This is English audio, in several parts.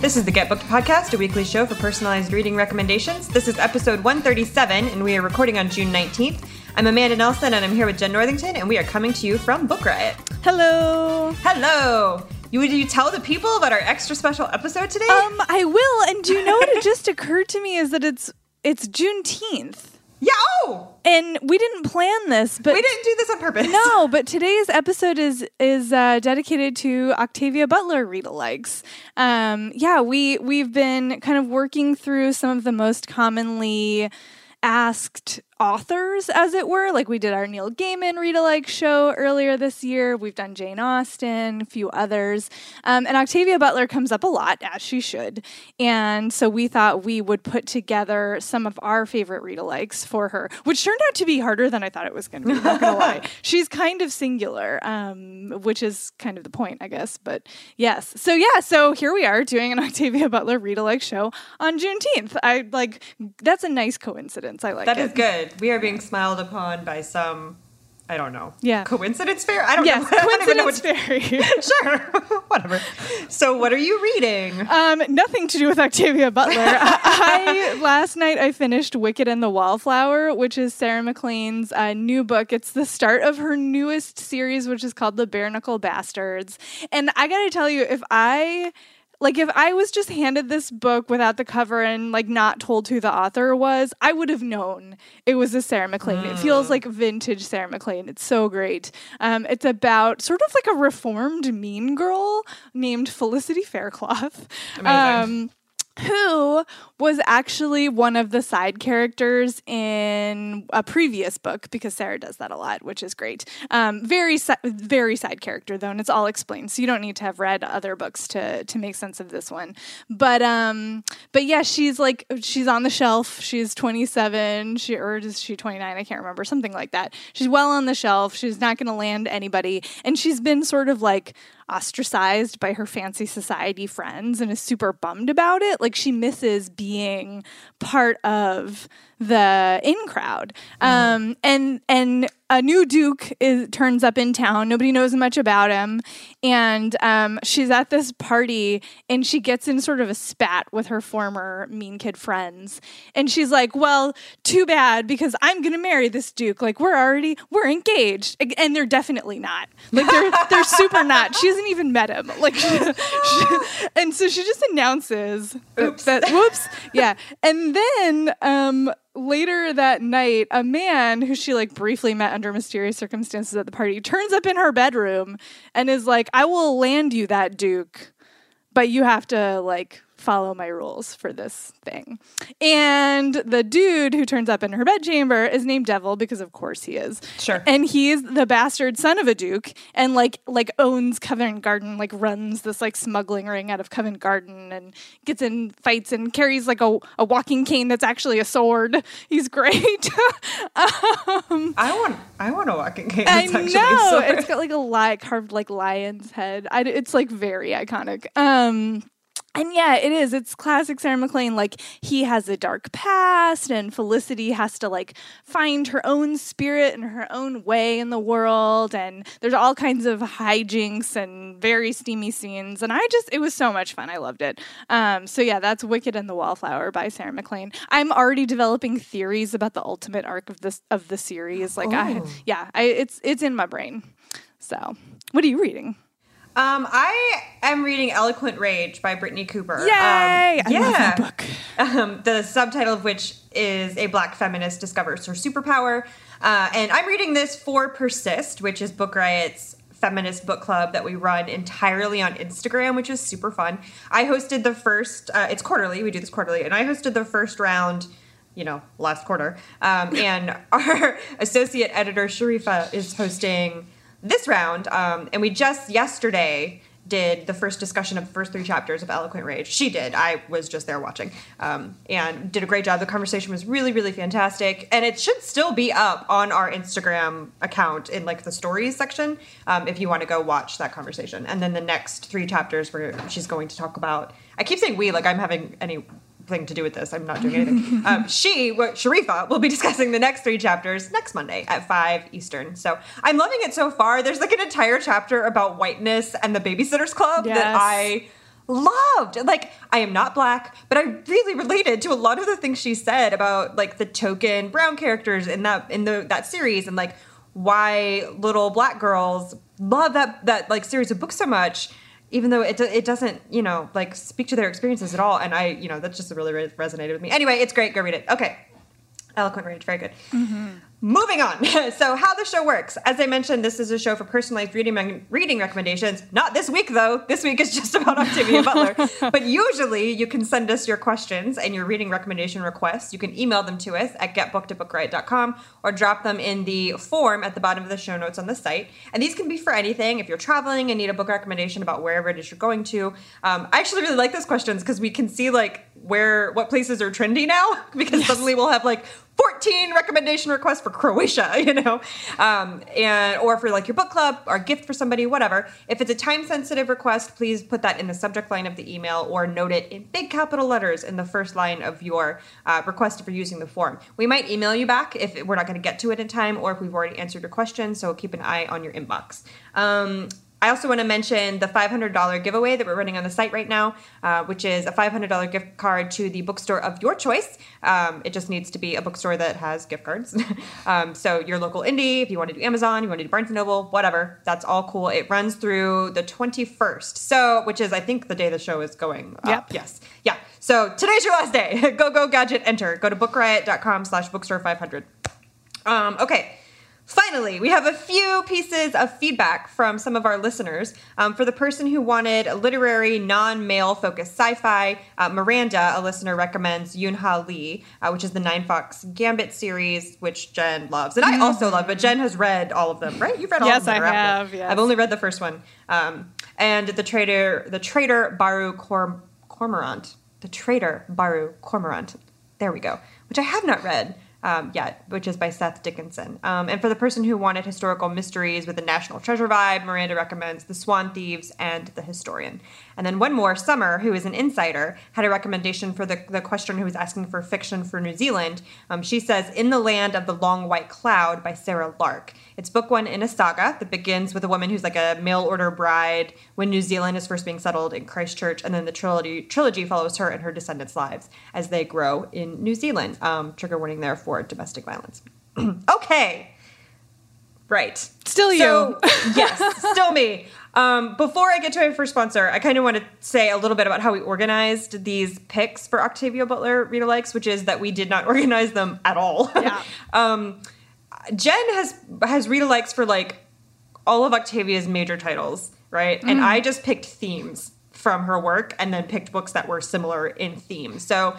This is the Get Booked Podcast, a weekly show for personalized reading recommendations. This is episode 137, and we are recording on June 19th. I'm Amanda Nelson, and I'm here with Jen Northington, and we are coming to you from Book Riot. Hello. Hello. You, would you tell the people about our extra special episode today? Um, I will. And do you know what it just occurred to me is that it's it's Juneteenth. Yeah, oh! And we didn't plan this, but We didn't do this on purpose. no, but today's episode is is uh, dedicated to Octavia Butler read-alikes. Um, yeah, we we've been kind of working through some of the most commonly asked authors, as it were. Like we did our Neil Gaiman read alike show earlier this year. We've done Jane Austen, a few others. Um, and Octavia Butler comes up a lot, as she should. And so we thought we would put together some of our favorite read alikes for her, which turned out to be harder than I thought it was going to be. Not going to lie. She's kind of singular, um, which is kind of the point, I guess. But yes. So yeah, so here we are doing an Octavia Butler read alike show on Juneteenth. I like that's a nice coincidence. I like That it. is good. We are being smiled upon by some, I don't know. Yeah. Coincidence fair? I don't Yes, know. I don't know what coincidence fairy. sure. Whatever. So, what are you reading? Um, nothing to do with Octavia Butler. I, I- last night I finished Wicked and the Wallflower, which is Sarah MacLean's uh, new book. It's the start of her newest series, which is called The Bare Knuckle Bastards. And I gotta tell you, if I like if I was just handed this book without the cover and like not told who the author was, I would have known it was a Sarah MacLean. It feels like vintage Sarah MacLean. It's so great. Um, it's about sort of like a reformed mean girl named Felicity Faircloth. Um, who was actually one of the side characters in a previous book because Sarah does that a lot, which is great. Um, very si- very side character though, and it's all explained, so you don't need to have read other books to to make sense of this one. But um, but yeah, she's like she's on the shelf. She's 27, she or is she 29? I can't remember, something like that. She's well on the shelf. She's not going to land anybody, and she's been sort of like ostracized by her fancy society friends and is super bummed about it. Like she misses being part of the in crowd. Um, and and a new duke is turns up in town. Nobody knows much about him, and um, she's at this party and she gets in sort of a spat with her former mean kid friends, and she's like, "Well, too bad because I'm gonna marry this duke. Like we're already we're engaged, and they're definitely not. Like they're they're super not. She hasn't even met him. Like, she, she- and so she just announces Oops. that, that whoops, yeah, and then um later that night, a man who she like briefly met under mysterious circumstances at the party turns up in her bedroom and is like, I will land you that Duke, but you have to like follow my rules for this thing. And the dude who turns up in her bedchamber is named Devil because of course he is. Sure. And he's the bastard son of a duke and like like owns Covent Garden, like runs this like smuggling ring out of Covent Garden and gets in fights and carries like a, a walking cane that's actually a sword. He's great. um, I want I want a walking cane. I actually know it's got like a li- carved like lion's head. I, it's like very iconic. Um, and yeah, it is. It's classic Sarah MacLean. Like he has a dark past, and Felicity has to like find her own spirit and her own way in the world. And there's all kinds of hijinks and very steamy scenes. And I just, it was so much fun. I loved it. Um, so yeah, that's Wicked and the Wallflower by Sarah MacLean. I'm already developing theories about the ultimate arc of this of the series. Like I, Oh. yeah, I, it's it's in my brain. So, what are you reading? Um, I am reading Eloquent Rage by Brittney Cooper. Yay! Um, I love that book. Um, the subtitle of which is A Black Feminist Discovers Her Superpower. Uh, and I'm reading this for Persist, which is Book Riot's feminist book club that we run entirely on Instagram, which is super fun. I hosted the first, uh, it's quarterly, we do this quarterly, and I hosted the first round you know, last quarter. Um, and our associate editor, Sharifa, is hosting this round. Um, and we just yesterday did the first discussion of the first three chapters of Eloquent Rage. She did. I was just there watching, um, and did a great job. The conversation was really, really fantastic, and it should still be up on our Instagram account in like the stories section um, if you want to go watch that conversation. And then the next three chapters where she's going to talk about. I keep saying we like I'm having any thing to do with this. I'm not doing anything. um, she, Sharifa, will be discussing the next three chapters next Monday at 5 Eastern. So I'm loving it so far. There's like an entire chapter about whiteness and the Babysitters Club Yes. that I loved. Like, I am not black, but I really related to a lot of the things she said about like the token brown characters in that in the that series and like why little black girls love that that like series of books so much even though it, it doesn't you know like speak to their experiences at all. And i you know that's just really re- resonated with me. Anyway it's great. Go read it. Okay eloquent rage very good. Moving on. So how the show works. As i mentioned this is a show for personalized reading reading recommendations. Not this week though. This week is just about octavia butler. But usually you can send us your questions and your reading recommendation requests. You can email them to us at getbookedbookriot.com or drop them in the form at the bottom of the show notes on the site. And these can be for anything. If you're traveling and need a book recommendation about wherever it is you're going to um, i actually really like those questions because we can see like where what places are trendy now because suddenly we'll have like 14 recommendation requests for Croatia, you know, um, and or for like your book club or gift for somebody, whatever. If it's a time sensitive request, please put that in the subject line of the email or note it in big capital letters in the first line of your uh, request for using the form. We might email you back if we're not going to get to it in time or if we've already answered your question. So keep an eye on your inbox. Um, I also want to mention the $500 giveaway that we're running on the site right now, uh, which is a $500 gift card to the bookstore of your choice. Um, it just needs to be a bookstore that has gift cards. um, so your local indie, if you want to do Amazon, you want to do Barnes & Noble, whatever, that's all cool. It runs through the 21st, so which is I think the day the show is going up. Yep. Yes. Yeah. So today's your last day. go, go, gadget, enter. Go to bookriot.com slash bookstore 500. Um, okay. Finally, we have a few pieces of feedback from some of our listeners. Um, for the person who wanted a literary, non male focused sci fi, uh, Miranda, a listener, recommends Yoon Ha Lee, uh, which is the Ninefox Gambit series, which Jen loves. And I also love, but Jen has read all of them, right? You've read all Yes, of them. Yes, I have. yes. I've only read the first one. Um, and the traitor, the traitor Baru Corm- Cormorant, the traitor Baru Cormorant. There we go. Which I have not read um, yet, which is by Seth Dickinson. Um, and for the person who wanted historical mysteries with a national treasure vibe, Miranda recommends The Swan Thieves and The Historian. And then one more, Summer, who is an insider, had a recommendation for the, the question who was asking for fiction for New Zealand. Um, she says, In the Land of the Long White Cloud by Sarah Lark. It's book one in a saga that begins with a woman who's like a mail order bride when New Zealand is first being settled in Christchurch, and then the trilogy trilogy follows her and her descendants' lives as they grow in New Zealand. Um, trigger warning there for domestic violence. okay, right. Still you. So, yes, still me. Um, before I get to my first sponsor, I kind of want to say a little bit about how we organized these picks for Octavia Butler reader likes, which is that we did not organize them at all. Yeah. um, Jen has has read likes for like all of Octavia's major titles, right? And I just picked themes from her work and then picked books that were similar in theme. So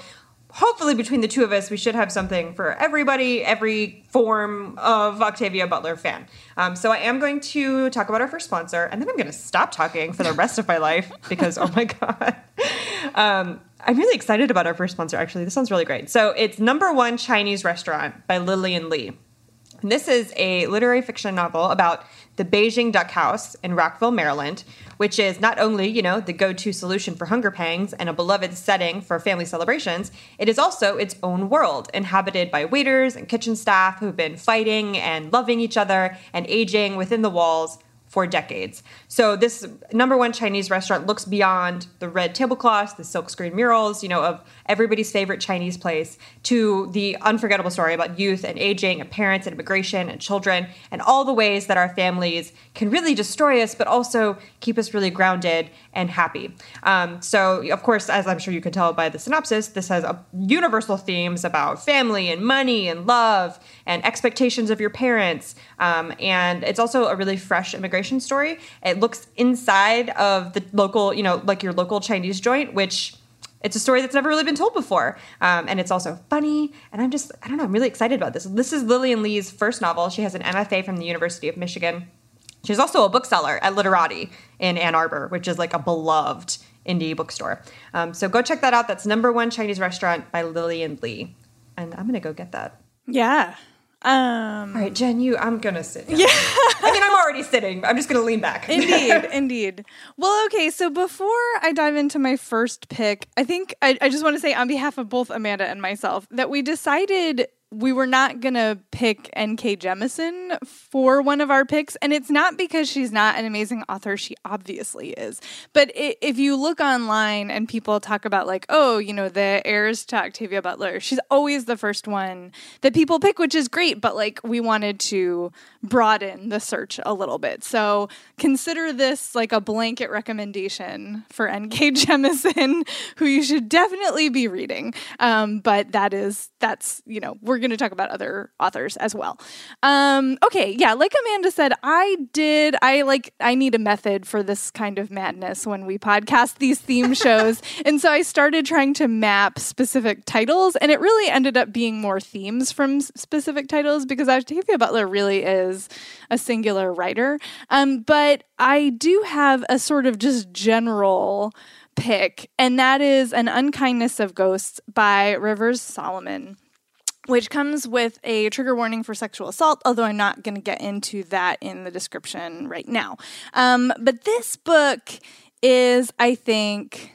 hopefully between the two of us, we should have something for everybody, every form of Octavia Butler fan. Um, so I am going to talk about our first sponsor, and then I'm going to stop talking for the rest of my life because oh my god. Um, I'm really excited about our first sponsor. Actually, this sounds really great. So it's Number One Chinese Restaurant by Lillian Li. And this is a literary fiction novel about the Beijing Duck House in Rockville, Maryland, which is not only, you know, the go-to solution for hunger pangs and a beloved setting for family celebrations, it is also its own world, inhabited by waiters and kitchen staff who've been fighting and loving each other and aging within the walls for decades. So this number one Chinese restaurant looks beyond the red tablecloths, the silkscreen murals, you know, of everybody's favorite Chinese place to the unforgettable story about youth and aging and parents and immigration and children and all the ways that our families can really destroy us, but also keep us really grounded and happy. Um, so, of course, as I'm sure you can tell by the synopsis, this has a universal themes about family and money and love and expectations of your parents. Um, and it's also a really fresh immigration story. It looks inside of the local, you know, like your local Chinese joint, which it's a story that's never really been told before. Um, and it's also funny. And I'm just, I don't know, I'm really excited about this. This is Lillian Li's first novel. She has an MFA from the University of Michigan. She's also a bookseller at Literati in Ann Arbor, which is like a beloved indie bookstore. Um, so go check that out. That's number one Chinese restaurant by Lillian Li. And I'm gonna go get that. Yeah. Um, All right, Jen, you. I'm gonna sit. Down. Yeah. I mean, I'm already sitting. I'm just gonna lean back. indeed, indeed. Well, okay. So before I dive into my first pick, I think I, I just want to say on behalf of both Amanda and myself that we decided we were not going to pick N.K. Jemisin for one of our picks. And it's not because she's not an amazing author. She obviously is. But it, if you look online and people talk about, like, oh, you know, the heirs to Octavia Butler, she's always the first one that people pick, which is great. But like, we wanted to broaden the search a little bit. So consider this like a blanket recommendation for N.K. Jemisin, who you should definitely be reading. Um, but that is, that's, you know, we're we're going to talk about other authors as well. Um, okay, yeah, like Amanda said, I did. I like. I need a method for this kind of madness when we podcast these theme shows, and so I started trying to map specific titles, and it really ended up being more themes from specific titles because Octavia Butler really is a singular writer. Um, but I do have a sort of just general pick, and that is An Unkindness of Ghosts by Rivers Solomon which comes with a trigger warning for sexual assault, although I'm not going to get into that in the description right now. Um, but this book is, I think,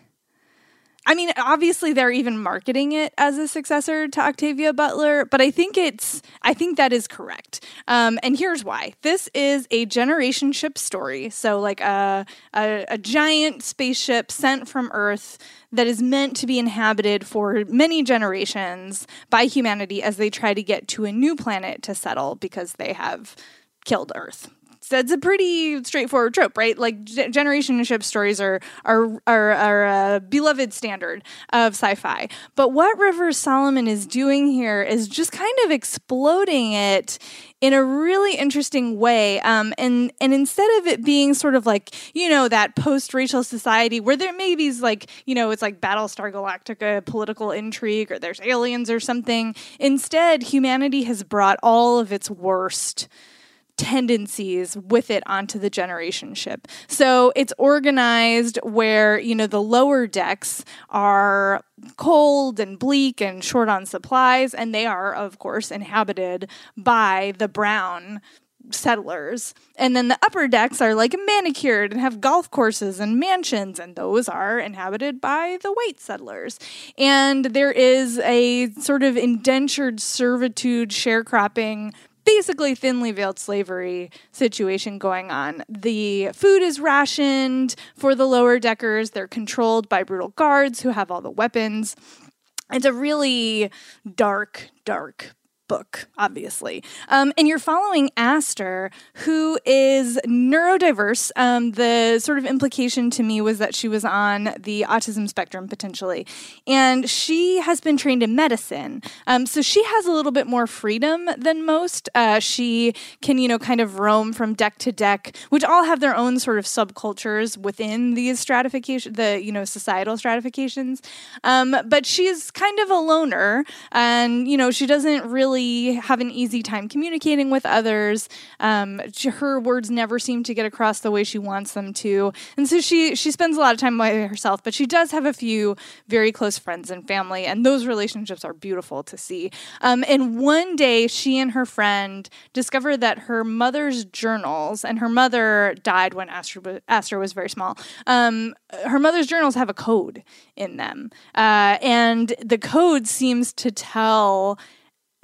I mean, obviously they're even marketing it as a successor to Octavia Butler, but I think it's, I think that is correct. Um, and here's why: this is a generation ship story, so like a, a, a giant spaceship sent from Earth that is meant to be inhabited for many generations by humanity as they try to get to a new planet to settle because they have killed Earth that's a pretty straightforward trope, right? Like generation ship stories are are are, are a beloved standard of sci-fi. But what River Solomon is doing here is just kind of exploding it in a really interesting way. Um, and and instead of it being sort of like you know that post-racial society where there may be like you know it's like Battlestar Galactica political intrigue or there's aliens or something, instead humanity has brought all of its worst tendencies with it onto the generation ship. So it's organized where, you know, the lower decks are cold and bleak and short on supplies, and they are, of course, inhabited by the brown settlers. And then the upper decks are like manicured and have golf courses and mansions, and those are inhabited by the white settlers. And there is a sort of indentured servitude sharecropping basically thinly veiled slavery situation going on. The food is rationed for the lower deckers, they're controlled by brutal guards who have all the weapons. It's a really dark, dark book, obviously. Um, and you're following Aster, who is neurodiverse. Um, the sort of implication to me was that she was on the autism spectrum potentially. And she has been trained in medicine. Um, so she has a little bit more freedom than most. Uh, she can, you know, kind of roam from deck to deck, which all have their own sort of subcultures within these stratification, the, you know, societal stratifications. Um, but she's kind of a loner and, you know, she doesn't really really have an easy time communicating with others. Um, her words never seem to get across the way she wants them to, and so she she spends a lot of time by herself. But she does have a few very close friends and family, and those relationships are beautiful to see. Um, and one day, she and her friend discover that her mother's journals, and her mother died when Aster, Aster was very small. Um, her mother's journals have a code in them, uh, and the code seems to tell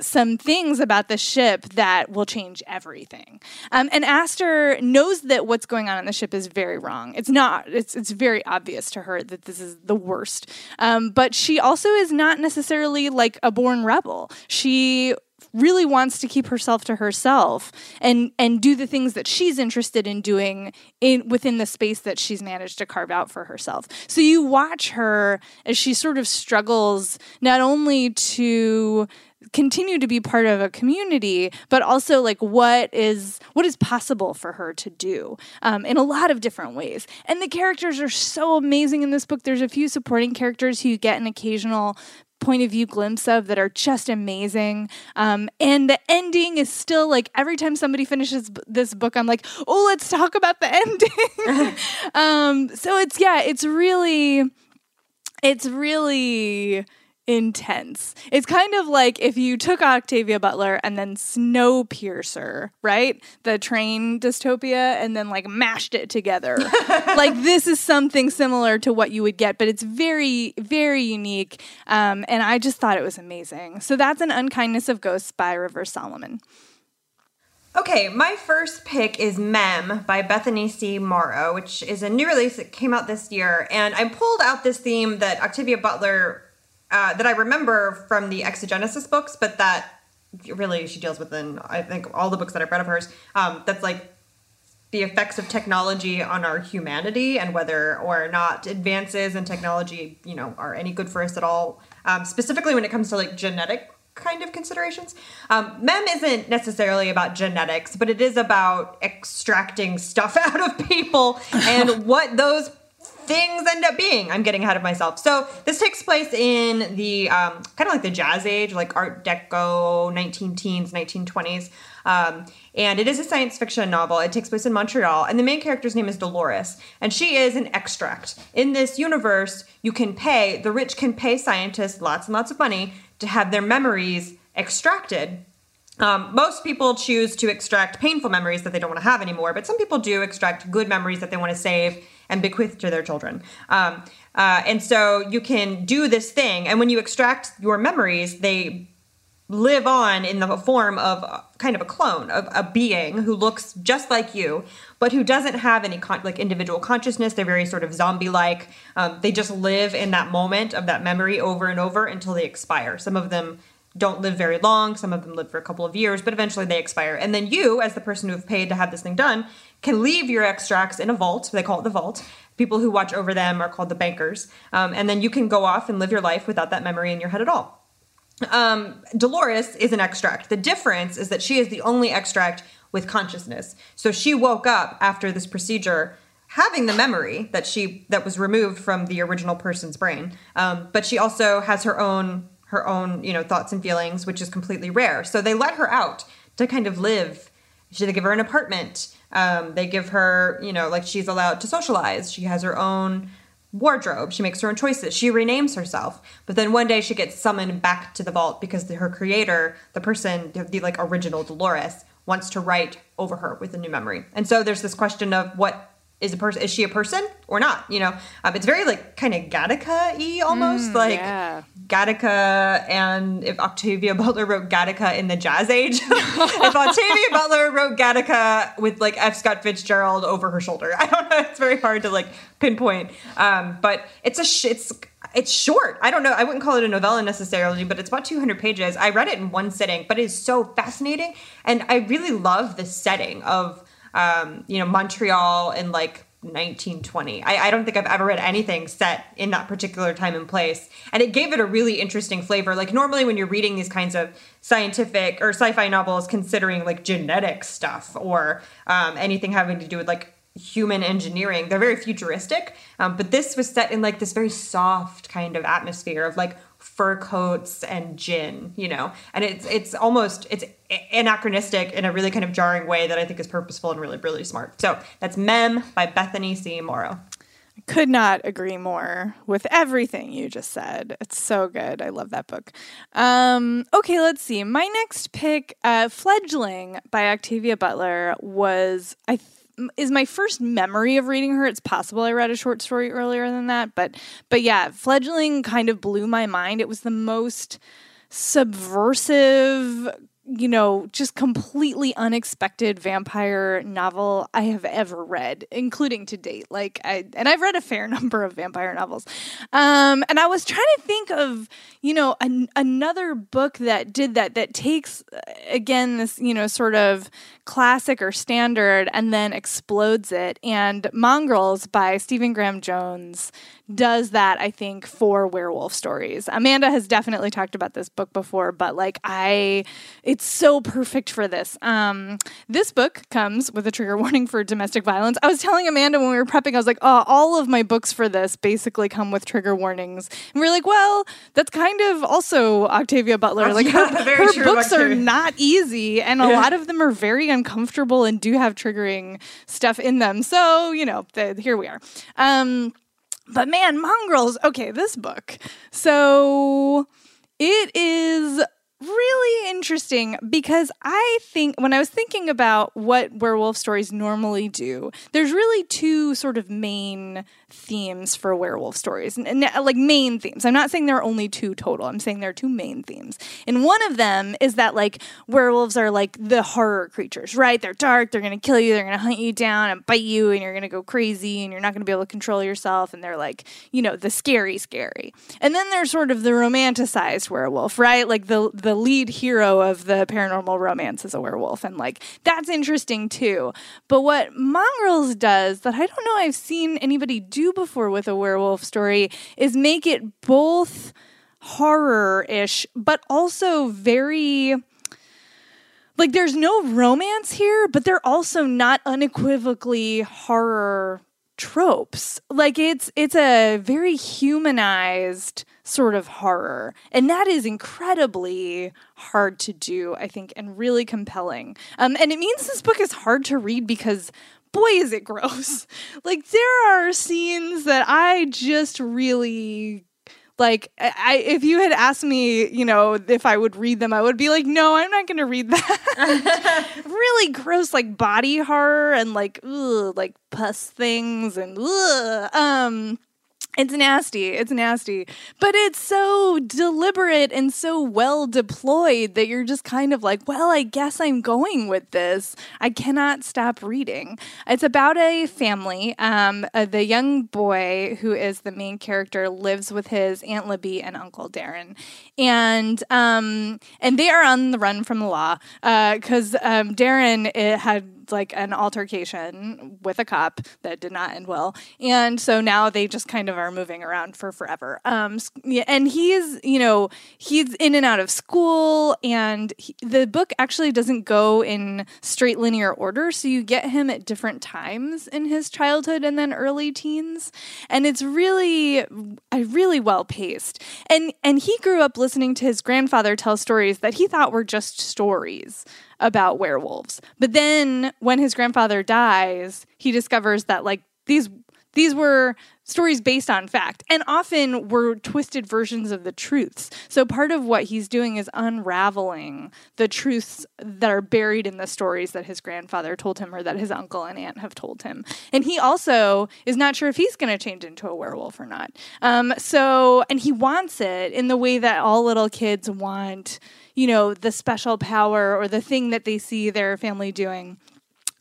some things about the ship that will change everything. Um, and Aster knows that what's going on on the ship is very wrong. It's not. It's it's very obvious to her that this is the worst. Um, but she also is not necessarily like a born rebel. She really wants to keep herself to herself and and do the things that she's interested in doing in within the space that she's managed to carve out for herself. So you watch her as she sort of struggles not only to continue to be part of a community but also like what is what is possible for her to do um, in a lot of different ways and the characters are so amazing in this book there's a few supporting characters who you get an occasional point of view glimpse of that are just amazing. Um, and the ending is still like every time somebody finishes b- this book, I'm like, oh, let's talk about the ending. um, so it's yeah, it's really, it's really intense. It's kind of like if you took Octavia Butler and then Snowpiercer, right? The train dystopia, and then like mashed it together. like this is something similar to what you would get, but it's very, very unique. Um, and I just thought it was amazing. So that's an Unkindness of Ghosts by Rivers Solomon. Okay, my first pick is Mem by Bethany C. Morrow, which is a new release that came out this year. And I pulled out this theme that Octavia Butler uh, that I remember from the Xenogenesis books, but that really she deals with in I think all the books that I've read of hers. Um, that's like the effects of technology on our humanity and whether or not advances in technology, you know, are any good for us at all. Um, specifically when it comes to like genetic kind of considerations. Um, MEM isn't necessarily about genetics, but it is about extracting stuff out of people and what those things end up being. I'm getting ahead of myself. So this takes place in the um, kind of like the jazz age, like Art Deco, 19 teens, 1920s. Um, and it is a science fiction novel. It takes place in Montreal, and the main character's name is Dolores, and she is an extract. In this universe, you can pay, the rich can pay scientists lots and lots of money to have their memories extracted um, most people choose to extract painful memories that they don't want to have anymore, but some people do extract good memories that they want to save and bequeath to their children. Um, uh, and so you can do this thing, and when you extract your memories, they live on in the form of kind of a clone of a being who looks just like you but who doesn't have any con- like individual consciousness they're very sort of zombie like um, they just live in that moment of that memory over and over until they expire some of them don't live very long. Some of them live for a couple of years, but eventually they expire. And then you, as the person who have paid to have this thing done, can leave your extracts in a vault. They call it the vault. People who watch over them are called the bankers. Um, and then you can go off and live your life without that memory in your head at all. Um, Dolores is an extract. The difference is that she is the only extract with consciousness. So she woke up after this procedure having the memory that she that was removed from the original person's brain um, but she also has her own her own, you know, thoughts and feelings, which is completely rare. So they let her out to kind of live. They give her an apartment? Um, they give her, you know, like she's allowed to socialize. She has her own wardrobe. She makes her own choices. She renames herself. But then one day she gets summoned back to the vault because the, her creator, the person, the, the like original Dolores, wants to write over her with a new memory. And so there's this question of what is a person is she a person or not you know? Um, it's very like kind of gattaca-y almost Mm, like yeah. gattaca and if octavia butler wrote gattaca in the jazz age if octavia butler wrote gattaca with like f. Scott fitzgerald over her shoulder i don't know it's very hard to like pinpoint. Um, but it's a sh- it's it's short. I don't know i wouldn't call it a novella necessarily but it's about 200 pages. I read it in one sitting but it's so fascinating and i really love the setting of um, you know, Montreal in like 1920. I, I, don't think I've ever read anything set in that particular time and place. And it gave it a really interesting flavor. Like, normally when you're reading these kinds of scientific or sci fi novels, considering like genetic stuff or um, anything having to do with like human engineering, they're very futuristic. Um, but this was set in like this very soft kind of atmosphere of like fur coats and gin, you know. And it's it's almost it's anachronistic in a really kind of jarring way that I think is purposeful and really really smart. So that's Mem by Bethany C. Morrow. I could not agree more with everything you just said. It's so good. I love that book. Um, okay, let's see. My next pick, uh, Fledgling by Octavia Butler, was I th- is my first memory of reading her. It's possible I read a short story earlier than that, but but yeah, Fledgling kind of blew my mind. It was the most subversive you know, just completely unexpected vampire novel I have ever read, including to date. Like I and I've read a fair number of vampire novels. Um and I was trying to think of, you know, an, another book that did that that takes uh, again this, you know, sort of classic or standard and then explodes it. And Mongrels by Stephen Graham Jones does that, I think, for werewolf stories. Amanda has definitely talked about this book before, but like I, it's so perfect for this. Um, this book comes with a trigger warning for domestic violence. I was telling Amanda when we were prepping, I was like, oh, all of my books for this basically come with trigger warnings. And we are like, well, that's kind of also Octavia Butler. Like her, her books are not easy, and a yeah. lot of them are very uncomfortable and do have triggering stuff in them. So, you know, the, here we are. Um, but man, mongrels. Okay, this book. So it is really interesting because I think when I was thinking about what werewolf stories normally do, there's really two sort of main themes for werewolf stories, and, and, uh, like main themes. I'm not saying there are only two total. I'm saying there are two main themes. And one of them is that like werewolves are like the horror creatures, right? They're dark. They're gonna kill you. They're gonna hunt you down and bite you, and you're gonna go crazy, and you're not gonna be able to control yourself. And they're like, you know, the scary, scary. And then there's sort of the romanticized werewolf, right? Like the the lead hero of the paranormal romance is a werewolf, and like that's interesting too. But what Mongrels does that I don't know I've seen anybody do do before with a werewolf story is make it both horror ish, but also very like there's no romance here, but they're also not unequivocally horror tropes. Like it's it's a very humanized sort of horror. And that is incredibly hard to do, I think, and really compelling. Um, and it means this book is hard to read because boy is it gross. Like there are scenes that I just really like I if you had asked me, you know, if I would read them, I would be like, no, I'm not going to read that. really gross like body horror and like ugh, like pus things and ugh. um it's nasty. It's nasty. But it's so deliberate and so well deployed that you're just kind of like, well, I guess I'm going with this. I cannot stop reading. It's about a family. Um, uh, the young boy who is the main character lives with his Aunt Libby and Uncle Darren. And um, and they are on the run from the law because uh, um, Darren had like an altercation with a cop that did not end well, and so now they just kind of are moving around for forever. Um, and he's you know he's in and out of school, and he, the book actually doesn't go in straight linear order, so you get him at different times in his childhood and then early teens, and it's really, really well paced. And and he grew up listening to his grandfather tell stories that he thought were just stories about werewolves. But then when his grandfather dies, he discovers that like these these were stories based on fact and often were twisted versions of the truths. So part of what he's doing is unraveling the truths that are buried in the stories that his grandfather told him or that his uncle and aunt have told him. And he also is not sure if he's going to change into a werewolf or not. Um, so, and he wants it in the way that all little kids want you know, the special power or the thing that they see their family doing.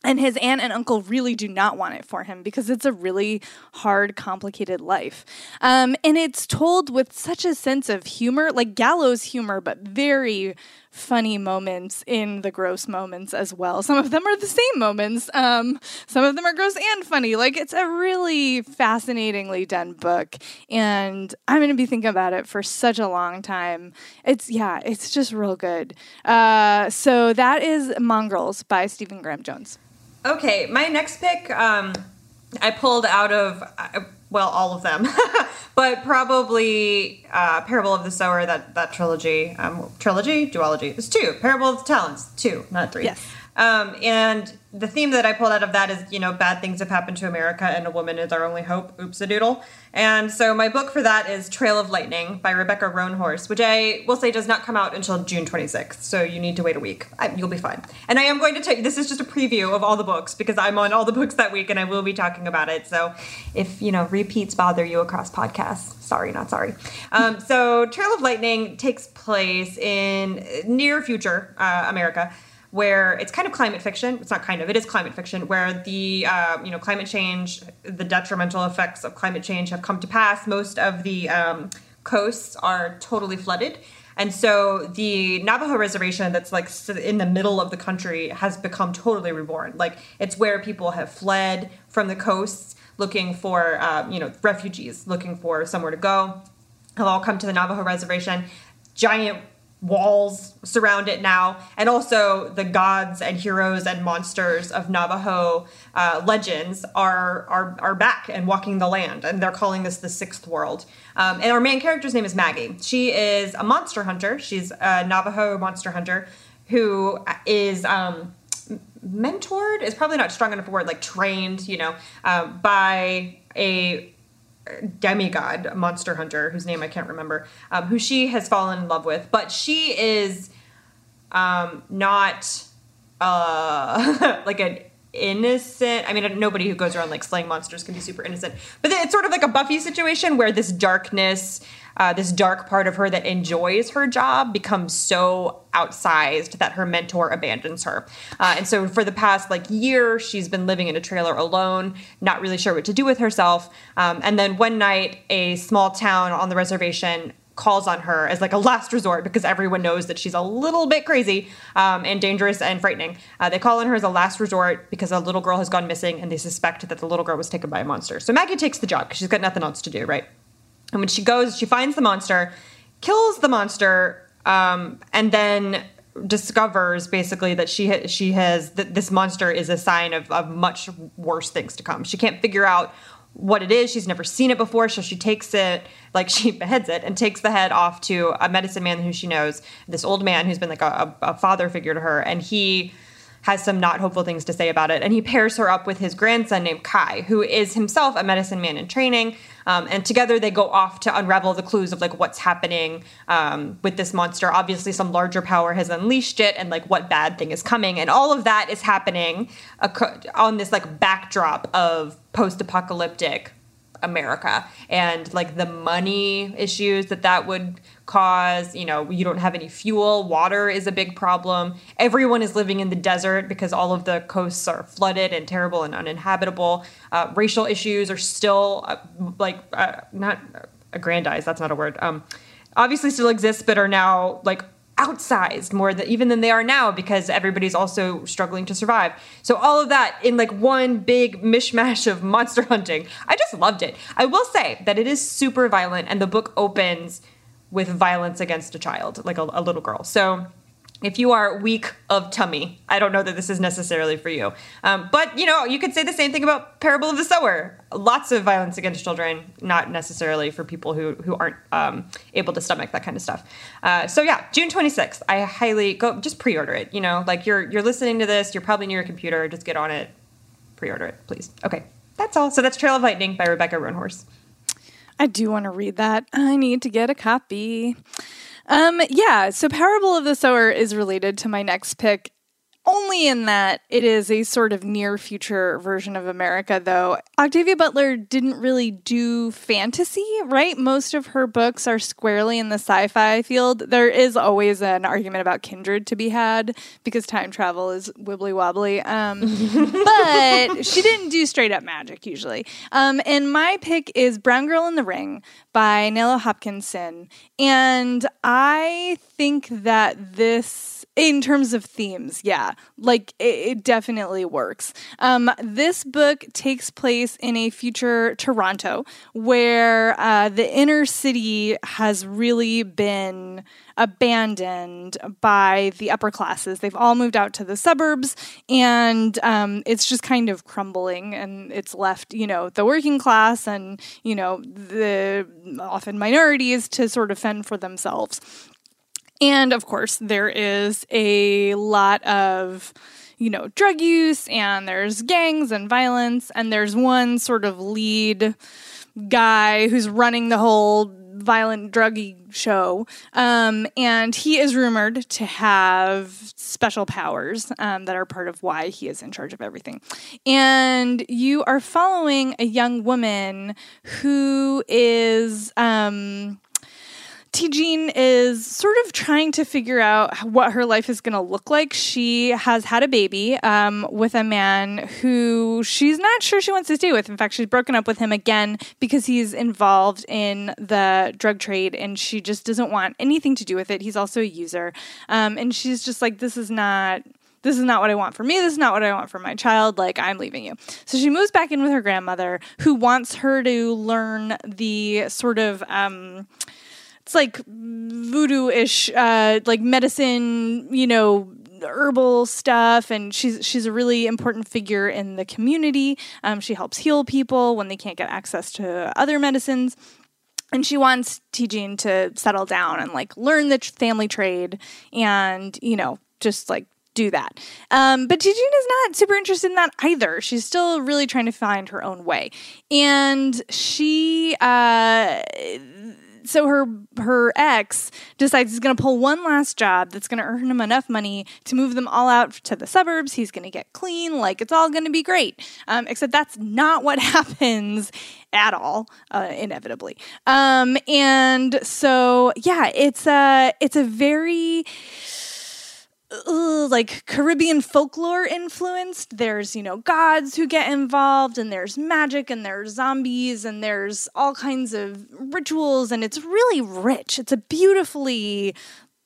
And his aunt and uncle really do not want it for him because it's a really hard, complicated life. Um, and it's told with such a sense of humor, like gallows humor, but very funny moments in the gross moments as well. Some of them are the same moments. Um, some of them are gross and funny. Like it's a really fascinatingly done book, and I'm going to be thinking about it for such a long time. It's yeah, it's just real good. Uh, so that is Mongrels by Stephen Graham Jones. Okay, my next pick, um, I pulled out of. Uh, well, all of them, but probably uh, Parable of the Sower, that that trilogy, um, trilogy, duology. It's two. Parable of the Talents, two, not three. Yes. Um, and the theme that I pulled out of that is, you know, bad things have happened to America and a woman is our only hope. Oops a doodle. And so my book for that is Trail of Lightning by Rebecca Roanhorse, which I will say does not come out until June 26th. So you need to wait a week. I, you'll be fine. And I am going to tell you, this is just a preview of all the books because I'm on all the books that week and I will be talking about it. So if, you know, repeats bother you across podcasts, sorry, not sorry. Um, so Trail of Lightning takes place in near future uh, America where it's kind of climate fiction. It's not kind of, it is climate fiction, where the uh, you know climate change, the detrimental effects of climate change have come to pass. Most of the um, coasts are totally flooded. And so the Navajo reservation that's like in the middle of the country has become totally reborn. Like it's where people have fled from the coasts looking for, uh, you know, refugees looking for somewhere to go. They'll all come to the Navajo reservation. Giant walls surround it now, and also the gods and heroes and monsters of Navajo uh, legends are, are are back and walking the land, and they're calling this the Sixth World. Um, and our main character's name is Maggie. She is a monster hunter. She's a Navajo monster hunter who is. Um, mentored is probably not strong enough a word like trained you know um, by a demigod monster hunter whose name I can't remember, um, who she has fallen in love with, but she is um, not uh, like an innocent. I mean, nobody who goes around like slaying monsters can be super innocent, but it's sort of like a Buffy situation where this darkness uh, this dark part of her that enjoys her job becomes so outsized that her mentor abandons her. Uh, and so for the past like year, she's been living in a trailer alone, not really sure what to do with herself. Um, and then one night, a small town on the reservation calls on her as like a last resort because everyone knows that she's a little bit crazy um, and dangerous and frightening. Uh, they call on her as a last resort because a little girl has gone missing and they suspect that the little girl was taken by a monster. So Maggie takes the job because she's got nothing else to do, right? And when she goes, she finds the monster, kills the monster, um, and then discovers basically that she ha- she has that this monster is a sign of, of much worse things to come. She can't figure out what it is. She's never seen it before, so she takes it like she beheads it and takes the head off to a medicine man who she knows, this old man who's been like a, a father figure to her, and he has some not hopeful things to say about it. And he pairs her up with his grandson named Kai, who is himself a medicine man in training. Um, and together they go off to unravel the clues of like what's happening um, with this monster. Obviously, some larger power has unleashed it, and like what bad thing is coming. And all of that is happening on this like backdrop of post-apocalyptic America and like the money issues that that would cause. You know, you don't have any fuel. Water is a big problem. Everyone is living in the desert because all of the coasts are flooded and terrible and uninhabitable. Uh, racial issues are still uh, like uh, not aggrandized. That's not a word. Um, obviously still exist, but are now like outsized more than even than they are now because everybody's also struggling to survive. So all of that in like one big mishmash of monster hunting. I just loved it. I will say that it is super violent and the book opens with violence against a child, like a, a little girl. So if you are weak of tummy, I don't know that this is necessarily for you. Um, but you know, you could say the same thing about Parable of the Sower. Lots of violence against children, not necessarily for people who who aren't um, able to stomach that kind of stuff. Uh, so yeah, June twenty sixth. I highly go just pre-order it. You know, like you're you're listening to this, you're probably near your computer. Just get on it, pre-order it, please. Okay, that's all. So that's Trail of Lightning by Rebecca Roanhorse. I do want to read that. I need to get a copy. Um, yeah, so Parable of the Sower is related to my next pick only in that it is a sort of near future version of America, though. Octavia Butler didn't really do fantasy, right? Most of her books are squarely in the sci fi field. There is always an argument about kindred to be had because time travel is wibbly wobbly. Um, but she didn't do straight up magic usually. Um, and my pick is Brown Girl in the Ring by Nalo Hopkinson. And I think that this in terms of themes, yeah, like it, it definitely works. Um, this book takes place in a future Toronto where uh, the inner city has really been abandoned by the upper classes. They've all moved out to the suburbs, and um, it's just kind of crumbling, and it's left, you know, the working class and you know the often minorities to sort of fend for themselves. And of course, there is a lot of, you know, drug use and there's gangs and violence. And there's one sort of lead guy who's running the whole violent druggy show. Um, and he is rumored to have special powers um, that are part of why he is in charge of everything. And you are following a young woman who is. Um, Jean is sort of trying to figure out what her life is going to look like. She has had a baby um, with a man who she's not sure she wants to stay with. In fact, she's broken up with him again because he's involved in the drug trade and she just doesn't want anything to do with it. He's also a user. Um, and she's just like, this is not this is not what I want for me. This is not what I want for my child. Like, I'm leaving you. So she moves back in with her grandmother, who wants her to learn the sort of, um, it's like voodoo ish, uh, like medicine, you know, herbal stuff and she's she's a really important figure in the community um, she helps heal people when they can't get access to other medicines and she wants Ti-Jeanne to settle down and like learn the family trade and you know just like do that. Um, but Ti-Jeanne is not super interested in that either. She's still really trying to find her own way. And she, uh, so her her ex decides he's going to pull one last job that's going to earn him enough money to move them all out to the suburbs. He's going to get clean, like it's all going to be great. Um, except that's not what happens at all, uh, inevitably. Um, and so yeah, it's a it's a very like Caribbean folklore influenced. There's, you know, gods who get involved, and there's magic, and there's zombies, and there's all kinds of rituals, and it's really rich. It's a beautifully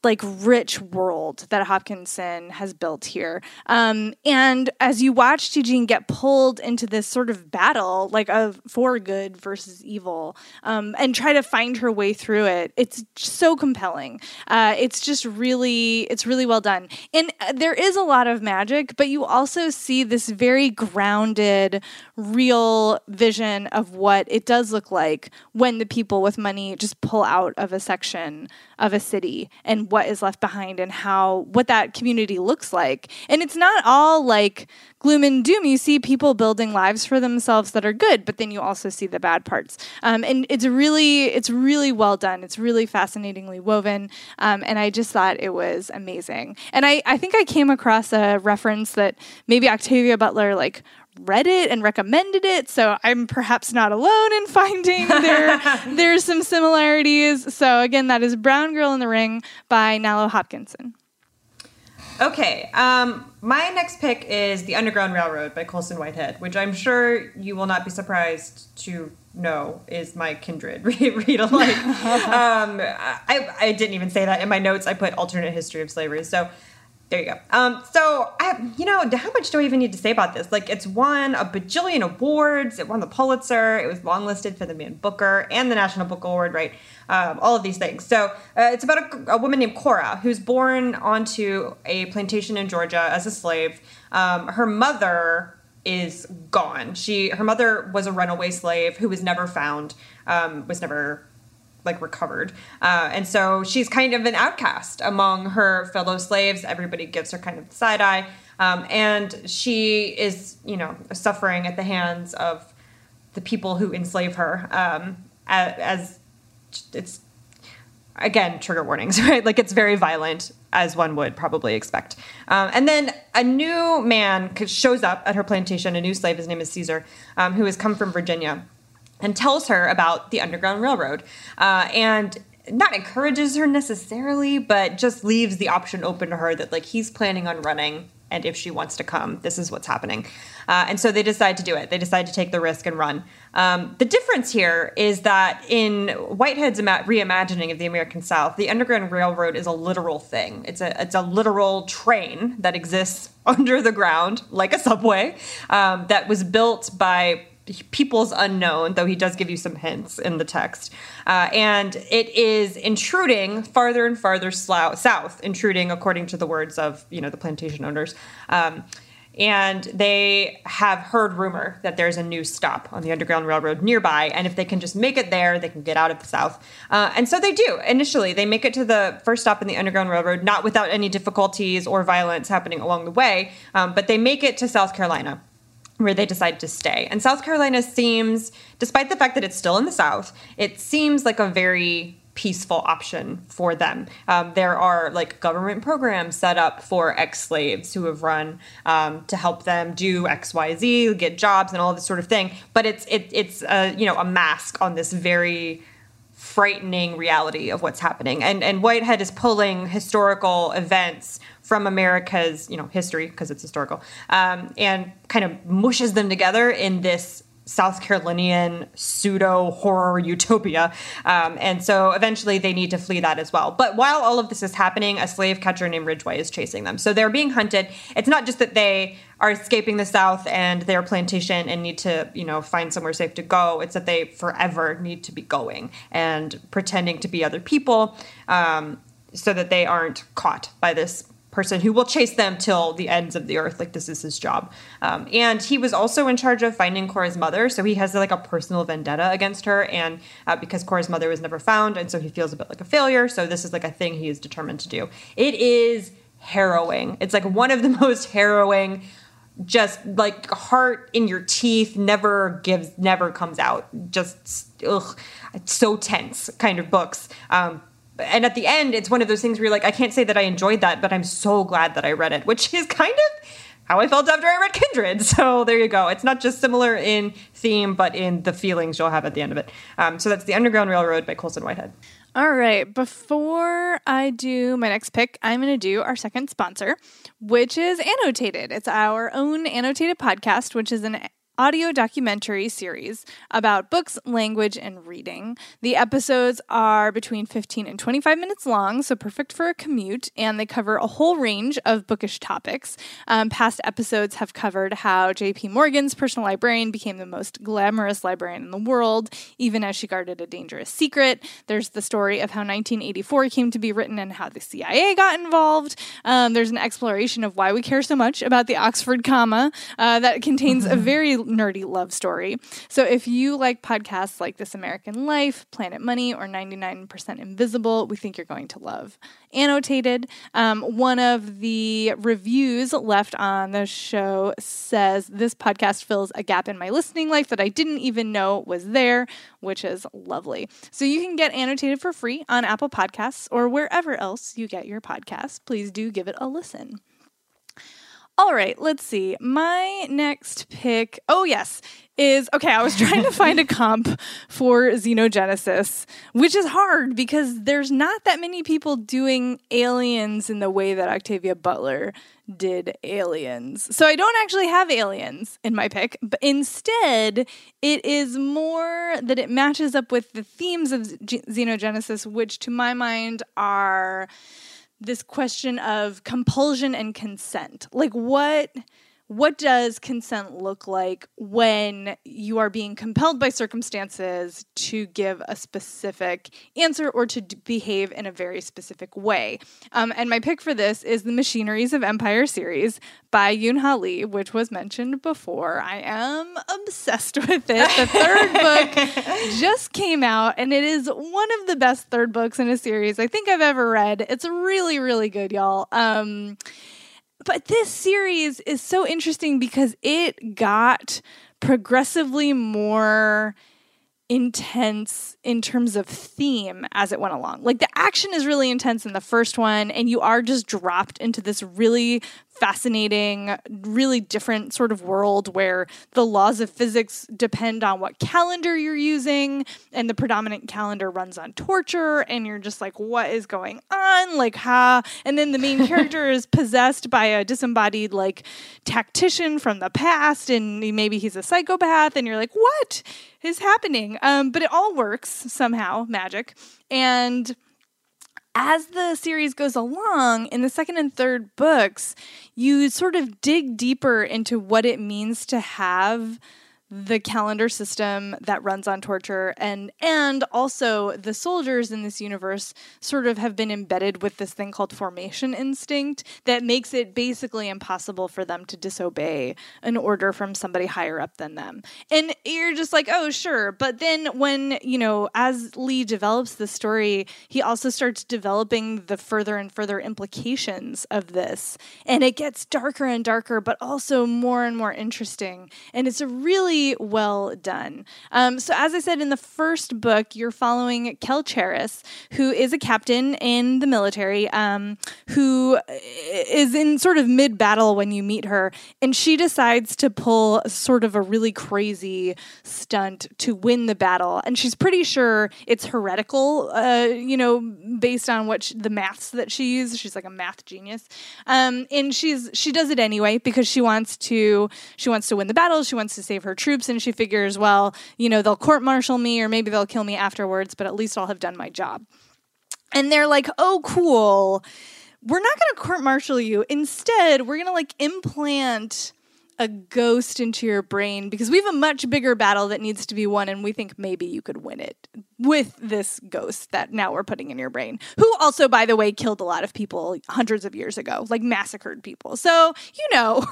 like rich world that Hopkinson has built here. Um, and as you watch Ti-Jeanne get pulled into this sort of battle, like of for good versus evil, um, and try to find her way through it, it's so compelling. Uh, it's just really, it's really well done. And uh, there is a lot of magic, but you also see this very grounded, real vision of what it does look like when the people with money just pull out of a section of a city and what is left behind and how what that community looks like. And it's not all like gloom and doom. You see people building lives for themselves that are good, but then you also see the bad parts. Um, and it's really it's really well done. It's really fascinatingly woven, um, and I just thought it was amazing. And I I think I came across a reference that maybe Octavia Butler like read it and recommended it, so I'm perhaps not alone in finding there there's some similarities. So again, that is Brown Girl in the Ring by Nalo Hopkinson. Okay, um, my next pick is The Underground Railroad by Colson Whitehead, which I'm sure you will not be surprised to know is my kindred read, alike. um, I, I didn't even say that in my notes. I put alternate history of slavery. So there you go. Um, so, I, you know, how much do I even need to say about this? Like, it's won a bajillion awards. It won the Pulitzer. It was longlisted for the Man Booker and the National Book Award, right? Um, all of these things. So, uh, it's about a, a, woman named Cora who's born onto a plantation in Georgia as a slave. Um, her mother is gone. She, her mother was a runaway slave who was never found, um, was never like recovered. Uh, and so she's kind of an outcast among her fellow slaves. Everybody gives her kind of side eye. Um, and she is, you know, suffering at the hands of the people who enslave her um, as, as it's again trigger warnings right like it's very violent as one would probably expect um, and then a new man shows up at her plantation a new slave his name is caesar um, who has come from virginia and tells her about the Underground Railroad. Uh, and not encourages her necessarily, but just leaves the option open to her that like he's planning on running, and if she wants to come, this is what's happening. Uh, and so they decide to do it. They decide to take the risk and run. Um, the difference here is that in Whitehead's ima- reimagining of the American South, the Underground Railroad is a literal thing. It's a it's a literal train that exists under the ground, like a subway, um, that was built by people's unknown, though he does give you some hints in the text. Uh, and it is intruding farther and farther slou- south, intruding according to the words of you know the plantation owners. Um, and they have heard rumor that there's a new stop on the Underground Railroad nearby, and if they can just make it there, they can get out of the South. Uh, and so they do. Initially, they make it to the first stop in the Underground Railroad, not without any difficulties or violence happening along the way, um, but they make it to South Carolina where they decide to stay. And South Carolina seems, despite the fact that it's still in the South, it seems like a very peaceful option for them. Um, there are like government programs set up for ex slaves who have run um, to help them do X, Y, Z, get jobs, and all this sort of thing. But it's it, it's a, you know a mask on this very frightening reality of what's happening. And and Whitehead is pulling historical events from America's you know history because it's historical, um, and kind of mushes them together in this South Carolinian pseudo horror utopia. Um, and so eventually they need to flee that as well. But while all of this is happening, a slave catcher named Ridgeway is chasing them. So they're being hunted. It's not just that they are escaping the South and their plantation and need to, you know, find somewhere safe to go. It's that they forever need to be going and pretending to be other people um, so that they aren't caught by this person who will chase them till the ends of the earth. Like this is his job. Um, and he was also in charge of finding Cora's mother, so he has like a personal vendetta against her. And uh, because Cora's mother was never found, and so he feels a bit like a failure. So this is like a thing he is determined to do. It is harrowing. It's like one of the most harrowing. Just like heart in your teeth, never gives, never comes out. Just ugh, it's so tense kind of books. Um, and at the end, it's one of those things where you're like, I can't say that I enjoyed that, but I'm so glad that I read it, which is kind of how I felt after I read Kindred. So there you go. It's not just similar in theme, but in the feelings you'll have at the end of it. Um, so that's The Underground Railroad by Colson Whitehead. All right. Before I do my next pick, I'm going to do our second sponsor, which is Annotated. It's our own annotated podcast, which is an audio documentary series about books, language, and reading. The episodes are between 15 and 25 minutes long, so perfect for a commute, and they cover a whole range of bookish topics. Um, past episodes have covered how J.P. Morgan's personal librarian became the most glamorous librarian in the world, even as she guarded a dangerous secret. There's the story of how 1984 came to be written and how the CIA got involved. Um, there's an exploration of why we care so much about the Oxford comma uh, that contains a very nerdy love story. So if you like podcasts like This American Life, Planet Money, or 99% Invisible, we think you're going to love. Annotated, um, one of the reviews left on the show says this podcast fills a gap in my listening life that I didn't even know was there, which is lovely. So you can get Annotated for free on Apple Podcasts or wherever else you get your podcasts. Please do give it a listen. All right, let's see. My next pick, oh, yes, is okay. I was trying to find a comp for Xenogenesis, which is hard because there's not that many people doing aliens in the way that Octavia Butler did aliens. So I don't actually have aliens in my pick, but instead, it is more that it matches up with the themes of Xenogenesis, which to my mind are this question of compulsion and consent. Like what what does consent look like when you are being compelled by circumstances to give a specific answer or to d- behave in a very specific way? Um, and my pick for this is the Machineries of Empire series by Yoon Ha Lee, which was mentioned before. I am obsessed with it. The third book just came out, and it is one of the best third books in a series I think I've ever read. It's really, really good, y'all. Um, but this series is so interesting because it got progressively more intense in terms of theme as it went along. Like the action is really intense in the first one, and you are just dropped into this really fascinating, really different sort of world where the laws of physics depend on what calendar you're using, and the predominant calendar runs on torture, and you're just like, what is going on? Like, ha. And then the main character is possessed by a disembodied, like, tactician from the past, and maybe he's a psychopath, and you're like, what is happening? Um, but it all works somehow, magic. And as the series goes along, in the second and third books, you sort of dig deeper into what it means to have the calendar system that runs on torture and and also the soldiers in this universe sort of have been embedded with this thing called formation instinct that makes it basically impossible for them to disobey an order from somebody higher up than them. And you're just like oh sure. But then when you know as lee develops the story he also starts developing the further and further implications of this. And it gets darker and darker but also more and more interesting. And it's a really well done. Um, so, as I said in the first book, you're following Kel Cheris, who is a captain in the military, um, who is in sort of mid battle when you meet her, and she decides to pull sort of a really crazy stunt to win the battle. And she's pretty sure it's heretical, uh, you know, based on what she, the maths that she uses. She's like a math genius, um, and she's she does it anyway because she wants to she wants to win the battle. She wants to save her troops, and she figures, well, you know, they'll court martial me or maybe they'll kill me afterwards, but at least I'll have done my job. And they're like, oh, cool. We're not going to court martial you. Instead, we're going to like implant a ghost into your brain because we have a much bigger battle that needs to be won and we think maybe you could win it with this ghost that now we're putting in your brain who also by the way killed a lot of people hundreds of years ago like massacred people so you know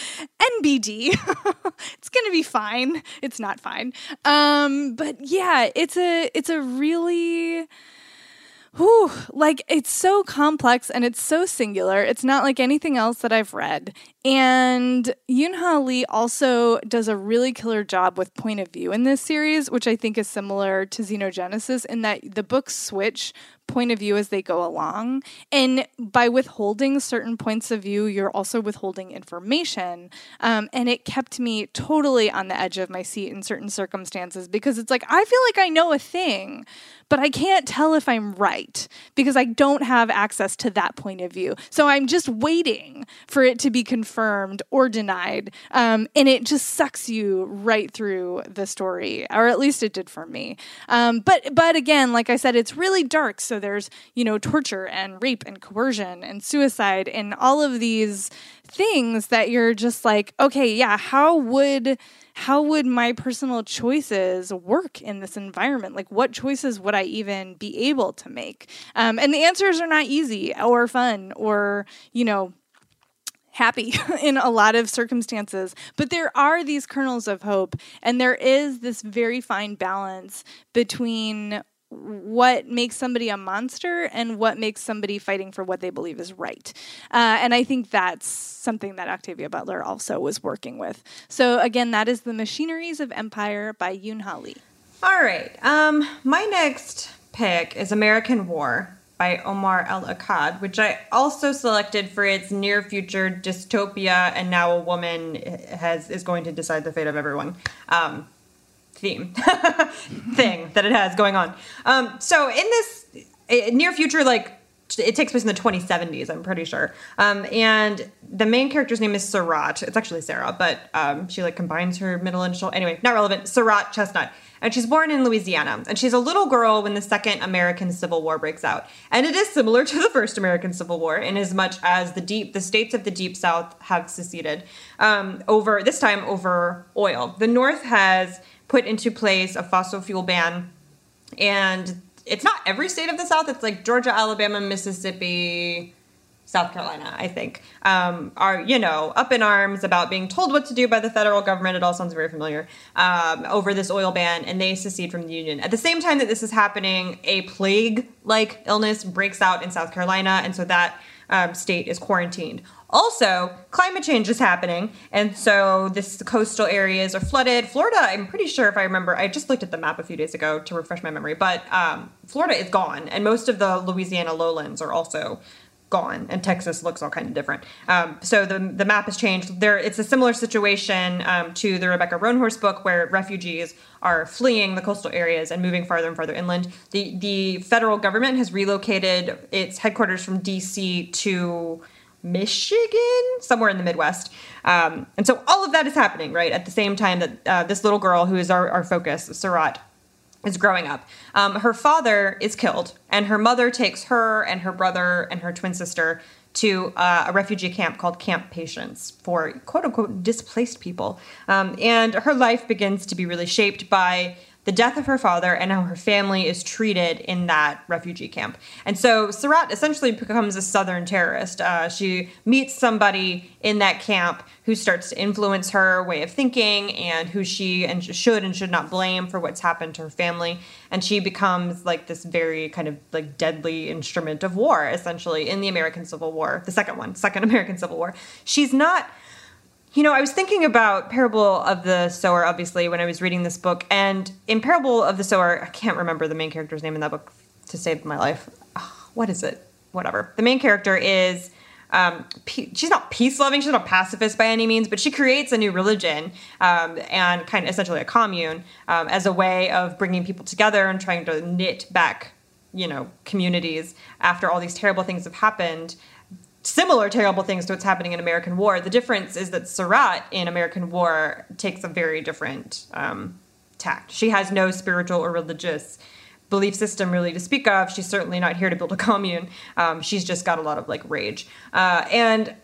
nbd it's gonna be fine it's not fine um but yeah it's a it's a really Whew, like it's so complex and it's so singular. It's not like anything else that I've read. And Yoon Lee also does a really killer job with point of view in this series, which I think is similar to Xenogenesis in that the books switch point of view as they go along. And by withholding certain points of view, you're also withholding information. Um, and it kept me totally on the edge of my seat in certain circumstances because it's like, I feel like I know a thing, but I can't tell if I'm right because I don't have access to that point of view. So I'm just waiting for it to be confirmed or denied. Um, and it just sucks you right through the story, or at least it did for me. Um, but but again, like I said, it's really dark. So there's you know torture and rape and coercion and suicide and all of these things that you're just like, okay, yeah, how would how would my personal choices work in this environment? Like, what choices would I even be able to make? Um, and the answers are not easy or fun or, you know, happy in a lot of circumstances. But there are these kernels of hope, and there is this very fine balance between what makes somebody a monster and what makes somebody fighting for what they believe is right. Uh, and I think that's something that Octavia Butler also was working with. So again, that is The Machineries of Empire by Yoon Ha Lee. All right. Um, my next pick is American War by Omar El Akkad, which I also selected for its near future dystopia, and now a woman has is going to decide the fate of everyone. Um, theme thing that it has going on. Um, so in this uh, near future, like it takes place in the 2070s, I'm pretty sure. Um, and the main character's name is Sarat. It's actually Sarah, but um, she like combines her middle initial. Anyway, not relevant. Sarat Chestnut. And she's born in Louisiana. And she's a little girl when the second American Civil War breaks out. And it is similar to the first American Civil War in as much as the deep the states of the deep south have seceded um, over this time over oil. The North has put into place a fossil fuel ban. And it's not every state of the South, it's like Georgia, Alabama, Mississippi, South Carolina, I think, um, are, you know, up in arms about being told what to do by the federal government. It all sounds very familiar um, over this oil ban, and they secede from the Union. At the same time that this is happening, a plague like illness breaks out in South Carolina, and so that um, state is quarantined. Also, climate change is happening, and so this coastal areas are flooded. Florida, I'm pretty sure if I remember, I just looked at the map a few days ago to refresh my memory, but um, Florida is gone, and most of the Louisiana lowlands are also gone, and Texas looks all kind of different. Um, so the the map has changed. There, it's a similar situation um, to the Rebecca Roanhorse book, where refugees are fleeing the coastal areas and moving farther and farther inland. The the federal government has relocated its headquarters from D.C. to Michigan, somewhere in the Midwest. Um, and so all of that is happening, right, at the same time that uh, this little girl, who is our, our focus, Sarat, is growing up. Um, her father is killed, and her mother takes her and her brother and her twin sister to uh, a refugee camp called Camp Patience for quote unquote displaced people. Um, and her life begins to be really shaped by the death of her father and how her family is treated in that refugee camp. And so Sarat essentially becomes a Southern terrorist. Uh, she meets somebody in that camp who starts to influence her way of thinking and who she and should and should not blame for what's happened to her family. And she becomes like this very kind of like deadly instrument of war, essentially, in the American Civil War, the second one, second American Civil War. She's not you know, I was thinking about Parable of the Sower, obviously, when I was reading this book. And in Parable of the Sower, I can't remember the main character's name in that book to save my life. what is it? Whatever. The main character is. Um, pe- she's not peace loving, she's not a pacifist by any means, but she creates a new religion um, and kind of essentially a commune um, as a way of bringing people together and trying to knit back you know, communities after all these terrible things have happened. Similar terrible things to what's happening in American War. The difference is that Sarat in American War takes a very different um, tact. She has no spiritual or religious belief system really to speak of. She's certainly not here to build a commune. Um, she's just got a lot of like rage. Uh, and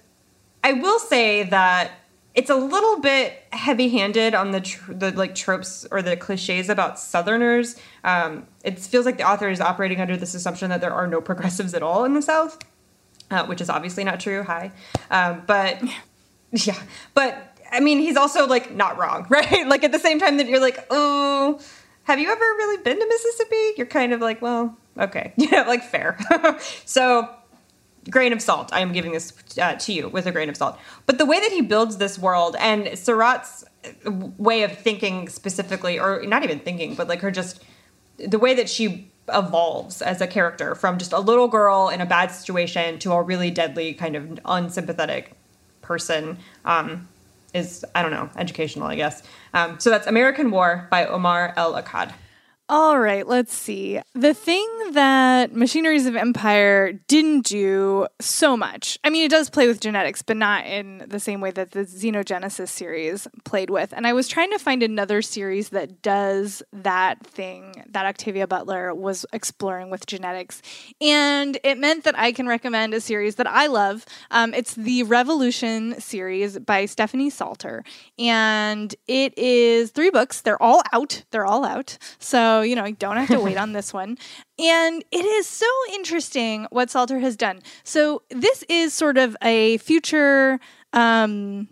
I will say that it's a little bit heavy-handed on the tr- the like tropes or the cliches about Southerners. Um, it feels like the author is operating under this assumption that there are no progressives at all in the South, uh, which is obviously not true. Hi, um, but yeah, but I mean, he's also like not wrong, right? like at the same time that you're like, oh, have you ever really been to Mississippi? You're kind of like, well, okay, yeah, like fair. so grain of salt. I am giving this uh, to you with a grain of salt. But the way that he builds this world and Sarat's way of thinking specifically, or not even thinking, but like her just the way that she evolves as a character from just a little girl in a bad situation to a really deadly kind of unsympathetic person um, is I don't know educational I guess. Um, so that's American War by Omar El Akkad. All right, let's see. The thing that Machineries of Empire didn't do so much. I mean, it does play with genetics, but not in the same way that the Xenogenesis series played with. And I was trying to find another series that does that thing that Octavia Butler was exploring with genetics. And it meant that I can recommend a series that I love. Um, it's the Revolution series by Stephanie Saulter. And it is three books. They're all out. They're all out. So so, you know, you don't have to wait on this one. And it is so interesting what Saulter has done. So, this is sort of a future um,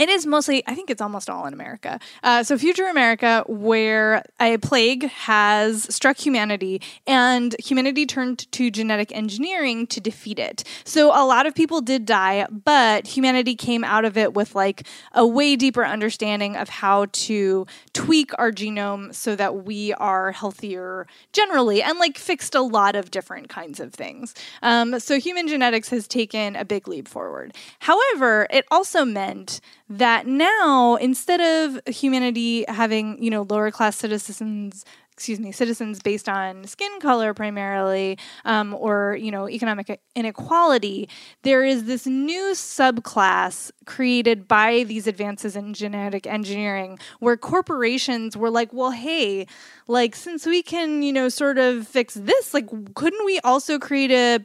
it is mostly, I think it's almost all in America. Uh, so, future America, where a plague has struck humanity and humanity turned to genetic engineering to defeat it. So, a lot of people did die, but humanity came out of it with like a way deeper understanding of how to tweak our genome so that we are healthier generally and like fixed a lot of different kinds of things. Um, so, human genetics has taken a big leap forward. However, it also meant that now instead of humanity having you know lower class citizens excuse me citizens based on skin color primarily um, or you know economic inequality there is this new subclass created by these advances in genetic engineering where corporations were like well hey like since we can you know sort of fix this like couldn't we also create a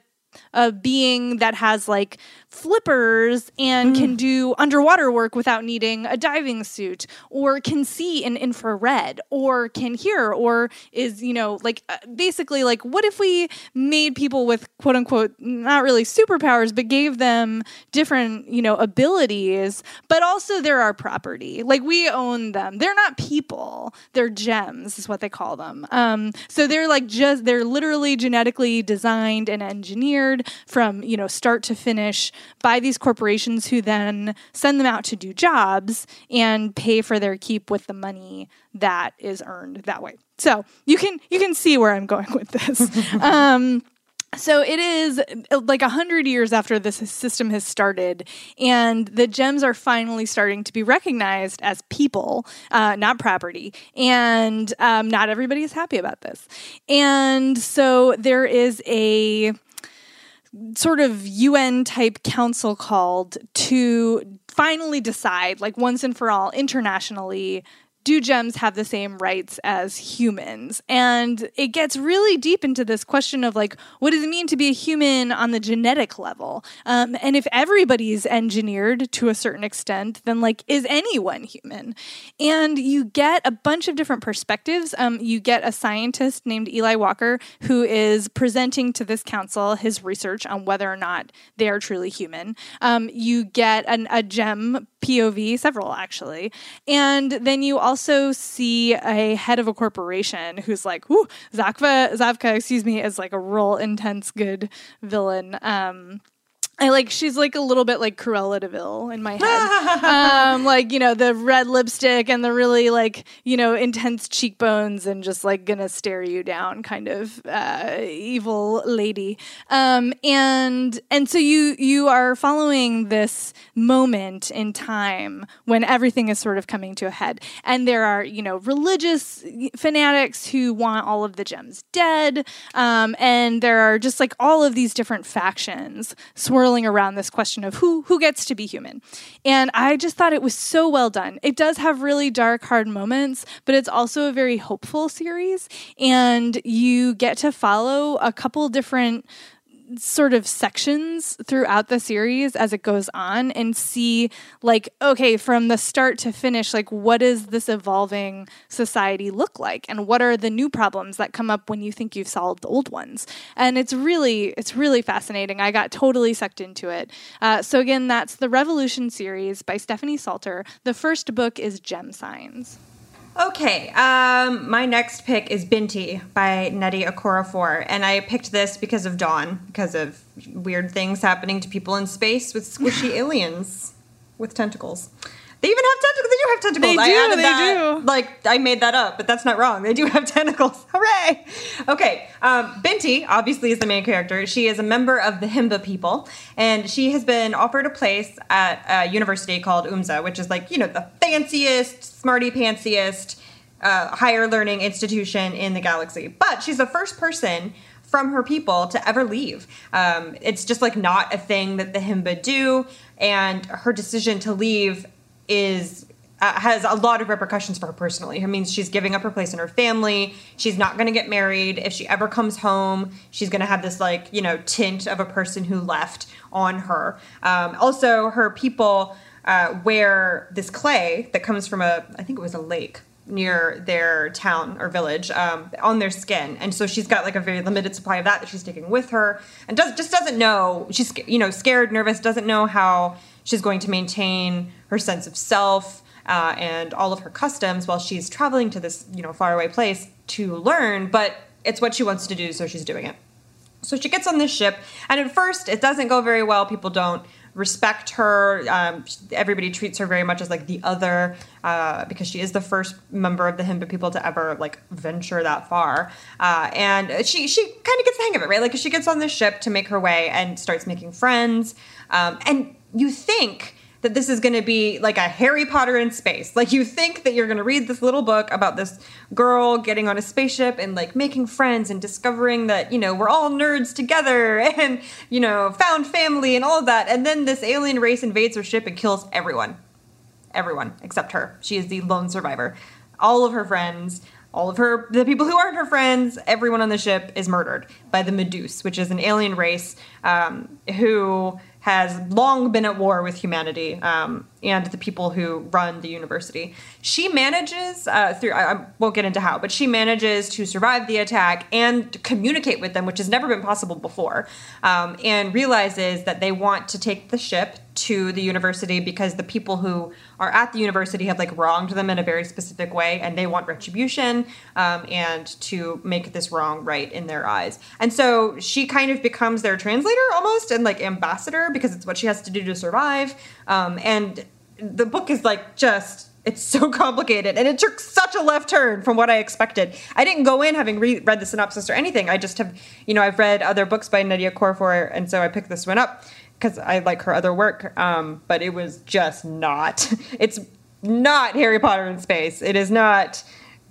a being that has like flippers and mm. can do underwater work without needing a diving suit or can see in infrared or can hear or is you know like uh, basically like what if we made people with quote unquote not really superpowers but gave them different you know abilities but also they're our property. Like we own them. They're not people. They're gems is what they call them. Um, so they're like just they're literally genetically designed and engineered from you know start to finish by these corporations who then send them out to do jobs and pay for their keep with the money that is earned that way. So you can you can see where I'm going with this. um, so it is like a hundred years after this system has started, and the gems are finally starting to be recognized as people, uh, not property. And um, not everybody is happy about this. And so there is a sort of UN type council called to finally decide, like once and for all, internationally, do gems have the same rights as humans? And it gets really deep into this question of like, what does it mean to be a human on the genetic level? Um, and if everybody's engineered to a certain extent, then like, is anyone human? And you get a bunch of different perspectives. Um, you get a scientist named Eli Walker who is presenting to this council his research on whether or not they are truly human. Um, you get an, a gem POV, several actually. And then you also see a head of a corporation who's like, "Ooh, Zakva, Zavka, excuse me, is like a real intense good villain." Um, I like she's like a little bit like Cruella de Vil in my head. um, like, you know, the red lipstick and the really like, you know, intense cheekbones and just like gonna stare you down kind of uh, evil lady. Um, and and so you you are following this moment in time when everything is sort of coming to a head. And there are, you know, religious fanatics who want all of the gems dead. Um, and there are just like all of these different factions swirling swirling around this question of who who gets to be human. And I just thought it was so well done. It does have really dark, hard moments, but it's also a very hopeful series. And you get to follow a couple different sort of sections throughout the series as it goes on and see like okay from the start to finish like what does this evolving society look like? And what are the new problems that come up when you think you've solved the old ones? And it's really it's really fascinating. I got totally sucked into it. Uh, so again that's the revolution series by stephanie saulter. The first book is Gemsigns Okay, um, my next pick is Binti by Nnedi Okorafor, and I picked this because of Dawn, because of weird things happening to people in space with squishy aliens with tentacles. They even have tentacles. They do have tentacles. They I do, added they that, do. Like I made that up, but that's not wrong. They do have tentacles. Hooray! Okay, um, Binti obviously is the main character. She is a member of the Himba people, and she has been offered a place at a university called Oomza, which is like you know the fanciest, smarty pantsiest, uh, higher learning institution in the galaxy. But she's the first person from her people to ever leave. Um, it's just like not a thing that the Himba do, and her decision to leave is uh, has a lot of repercussions for her personally. It means she's giving up her place in her family. She's not going to get married. If she ever comes home, she's going to have this like you know tint of a person who left on her. Um, also, her people uh, wear this clay that comes from a I think it was a lake near their town or village um, on their skin and so she's got like a very limited supply of that that she's taking with her and does just doesn't know she's you know scared nervous doesn't know how she's going to maintain her sense of self uh, and all of her customs while she's traveling to this you know faraway place to learn but it's what she wants to do so she's doing it so she gets on this ship and at first it doesn't go very well people don't respect her. Um, everybody treats her very much as like the other uh, because she is the first member of the Himba people to ever like venture that far. Uh, and she she kind of gets the hang of it, right? Like she gets on this ship to make her way and starts making friends. Um, and you think that this is going to be like a Harry Potter in space. Like you think that you're going to read this little book about this girl getting on a spaceship and like making friends and discovering that, you know, we're all nerds together and, you know, found family and all of that. And then this alien race invades her ship and kills everyone. Everyone except her. She is the lone survivor. All of her friends, all of her the people who aren't her friends everyone on the ship is murdered by the Meduse, which is an alien race um, who has long been at war with humanity um, and the people who run the university. She manages uh, through I, I won't get into how, but she manages to survive the attack and communicate with them, which has never been possible before, um, and realizes that they want to take the ship to the university because the people who are at the university have like wronged them in a very specific way and they want retribution um, and to make this wrong right in their eyes and so she kind of becomes their translator almost and like ambassador because it's what she has to do to survive um, and the book is like just it's so complicated and it took such a left turn from what I expected. I didn't go in having re- read the synopsis or anything. I just have, you know, I've read other books by Nnedi Okorafor and so I picked this one up because I like her other work. Um, but it was just not. It's not Harry Potter in space. It is not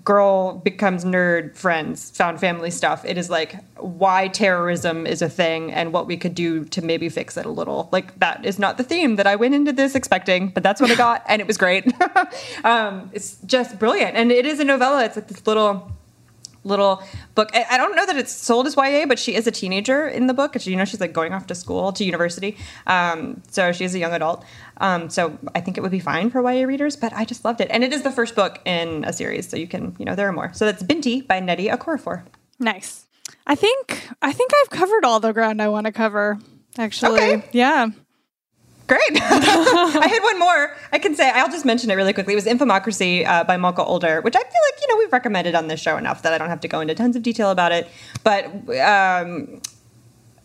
girl becomes nerd friends, found family stuff. It is like why terrorism is a thing and what we could do to maybe fix it a little. Like that is not the theme that I went into this expecting, but that's what I got, and it was great. um, it's just brilliant, and it is a novella. It's like this little little book. I, I don't know that it's sold as YA, but she is a teenager in the book. You know, she's like going off to school to university, um, so she is a young adult. Um, so I think it would be fine for YA readers. But I just loved it, and it is the first book in a series, so you can, you know, there are more. So that's Binti by Nnedi Okorafor. Nice. I think I think I've covered all the ground I want to cover. Actually, Okay. yeah. Great. I had one more. I can say, I'll just mention it really quickly. It was Infomocracy uh, by Malka Older, which I feel like, you know, we've recommended on this show enough that I don't have to go into tons of detail about it. But um,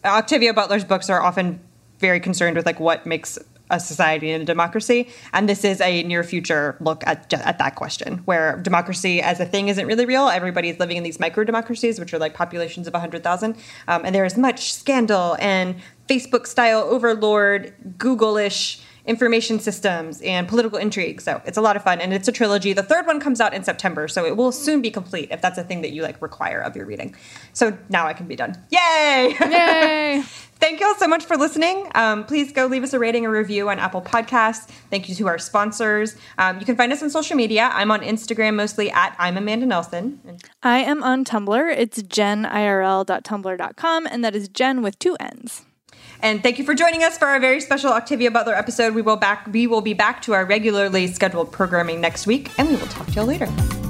Octavia Butler's books are often very concerned with like what makes a society and a democracy. And this is a near future look at, at that question, where democracy as a thing isn't really real. Everybody's living in these micro democracies, which are like populations of 100,000. Um, and there is much scandal and Facebook style overlord, Google ish information systems and political intrigue. So it's a lot of fun and it's a trilogy. The third one comes out in September, so it will soon be complete if that's a thing that you like require of your reading. So now I can be done. Yay! Yay! Thank you all so much for listening. Um, please go leave us a rating or review on Apple Podcasts. Thank you to our sponsors. Um, you can find us on social media. I'm on Instagram mostly at I'm Amanda Nelson. I am on Tumblr. It's jenirl.tumblr.com, and that is Jen with two N's. And thank you for joining us for our very special Octavia Butler episode. We will back we will be back to our regularly scheduled programming next week, and we will talk to you later.